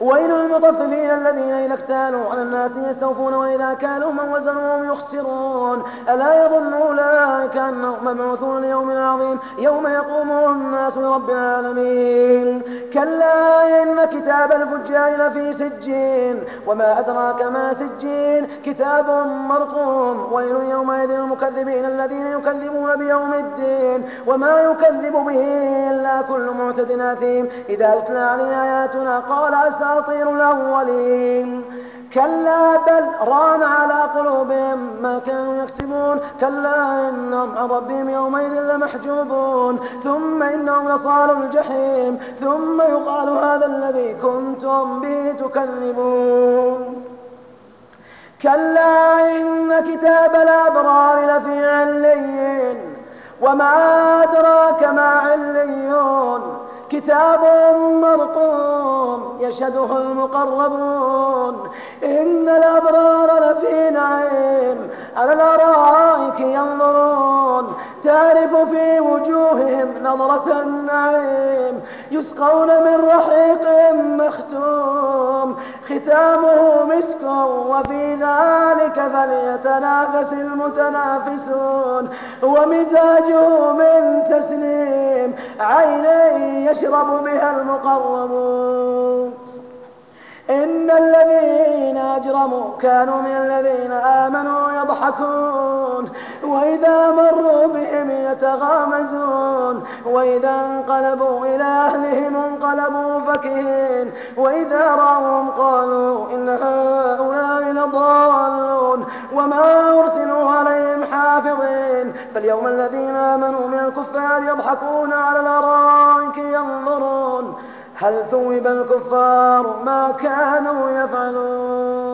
ويل للمطففين الذين إذا اكتالوا على الناس يستوفون وإذا كالوا من وزنهم يخسرون. ألا يظن أولئك أنهم مبعوثون ليوم عظيم؟ يوم يقوم الناس لرب العالمين. كلا إن كتاب الفجار لفي سجين. وما أدراك ما سجين؟ كتاب مرقوم. ويل يومئذ للمكذبين الذين يكذبون بيوم الدين. وما يكذب به إلا كل معتد أثيم. إذا يتلى عليه آياتنا قال أساطير الأولين. كلا بل ران على قلوبهم ما كانوا يكسبون. كلا إنهم عن ربهم يومئذ لمحجوبون. ثم إنهم لصال الجحيم. ثم يقال هذا الذي كنتم به تكذبون. كلا إن كتاب الأبرار لفي عليين. وما أدراك ما عليون. كتاب مرقوم. يشهده المقربون إن الأبرار لفي نعيم على الأرائك ينظرون تعرف في وجوههم نظرة النعيم يسقون من رحيق مختوم ختامه مسك وفي ذلك فليتنافس المتنافسون ومزاجه من تسليم عيني يشرب بها المقربون. أجرموا كانوا من الذين آمنوا يضحكون. وإذا مروا بهم يتغامزون. وإذا انقلبوا إلى أهلهم انقلبوا فكهين. وإذا رأوهم قالوا إن هؤلاء لضالون. وما أرسلوا عليهم حافظين. فاليوم الذين آمنوا من الكفار يضحكون على الأرائك ينظرون. هل ثوب الكفار ما كانوا يفعلون؟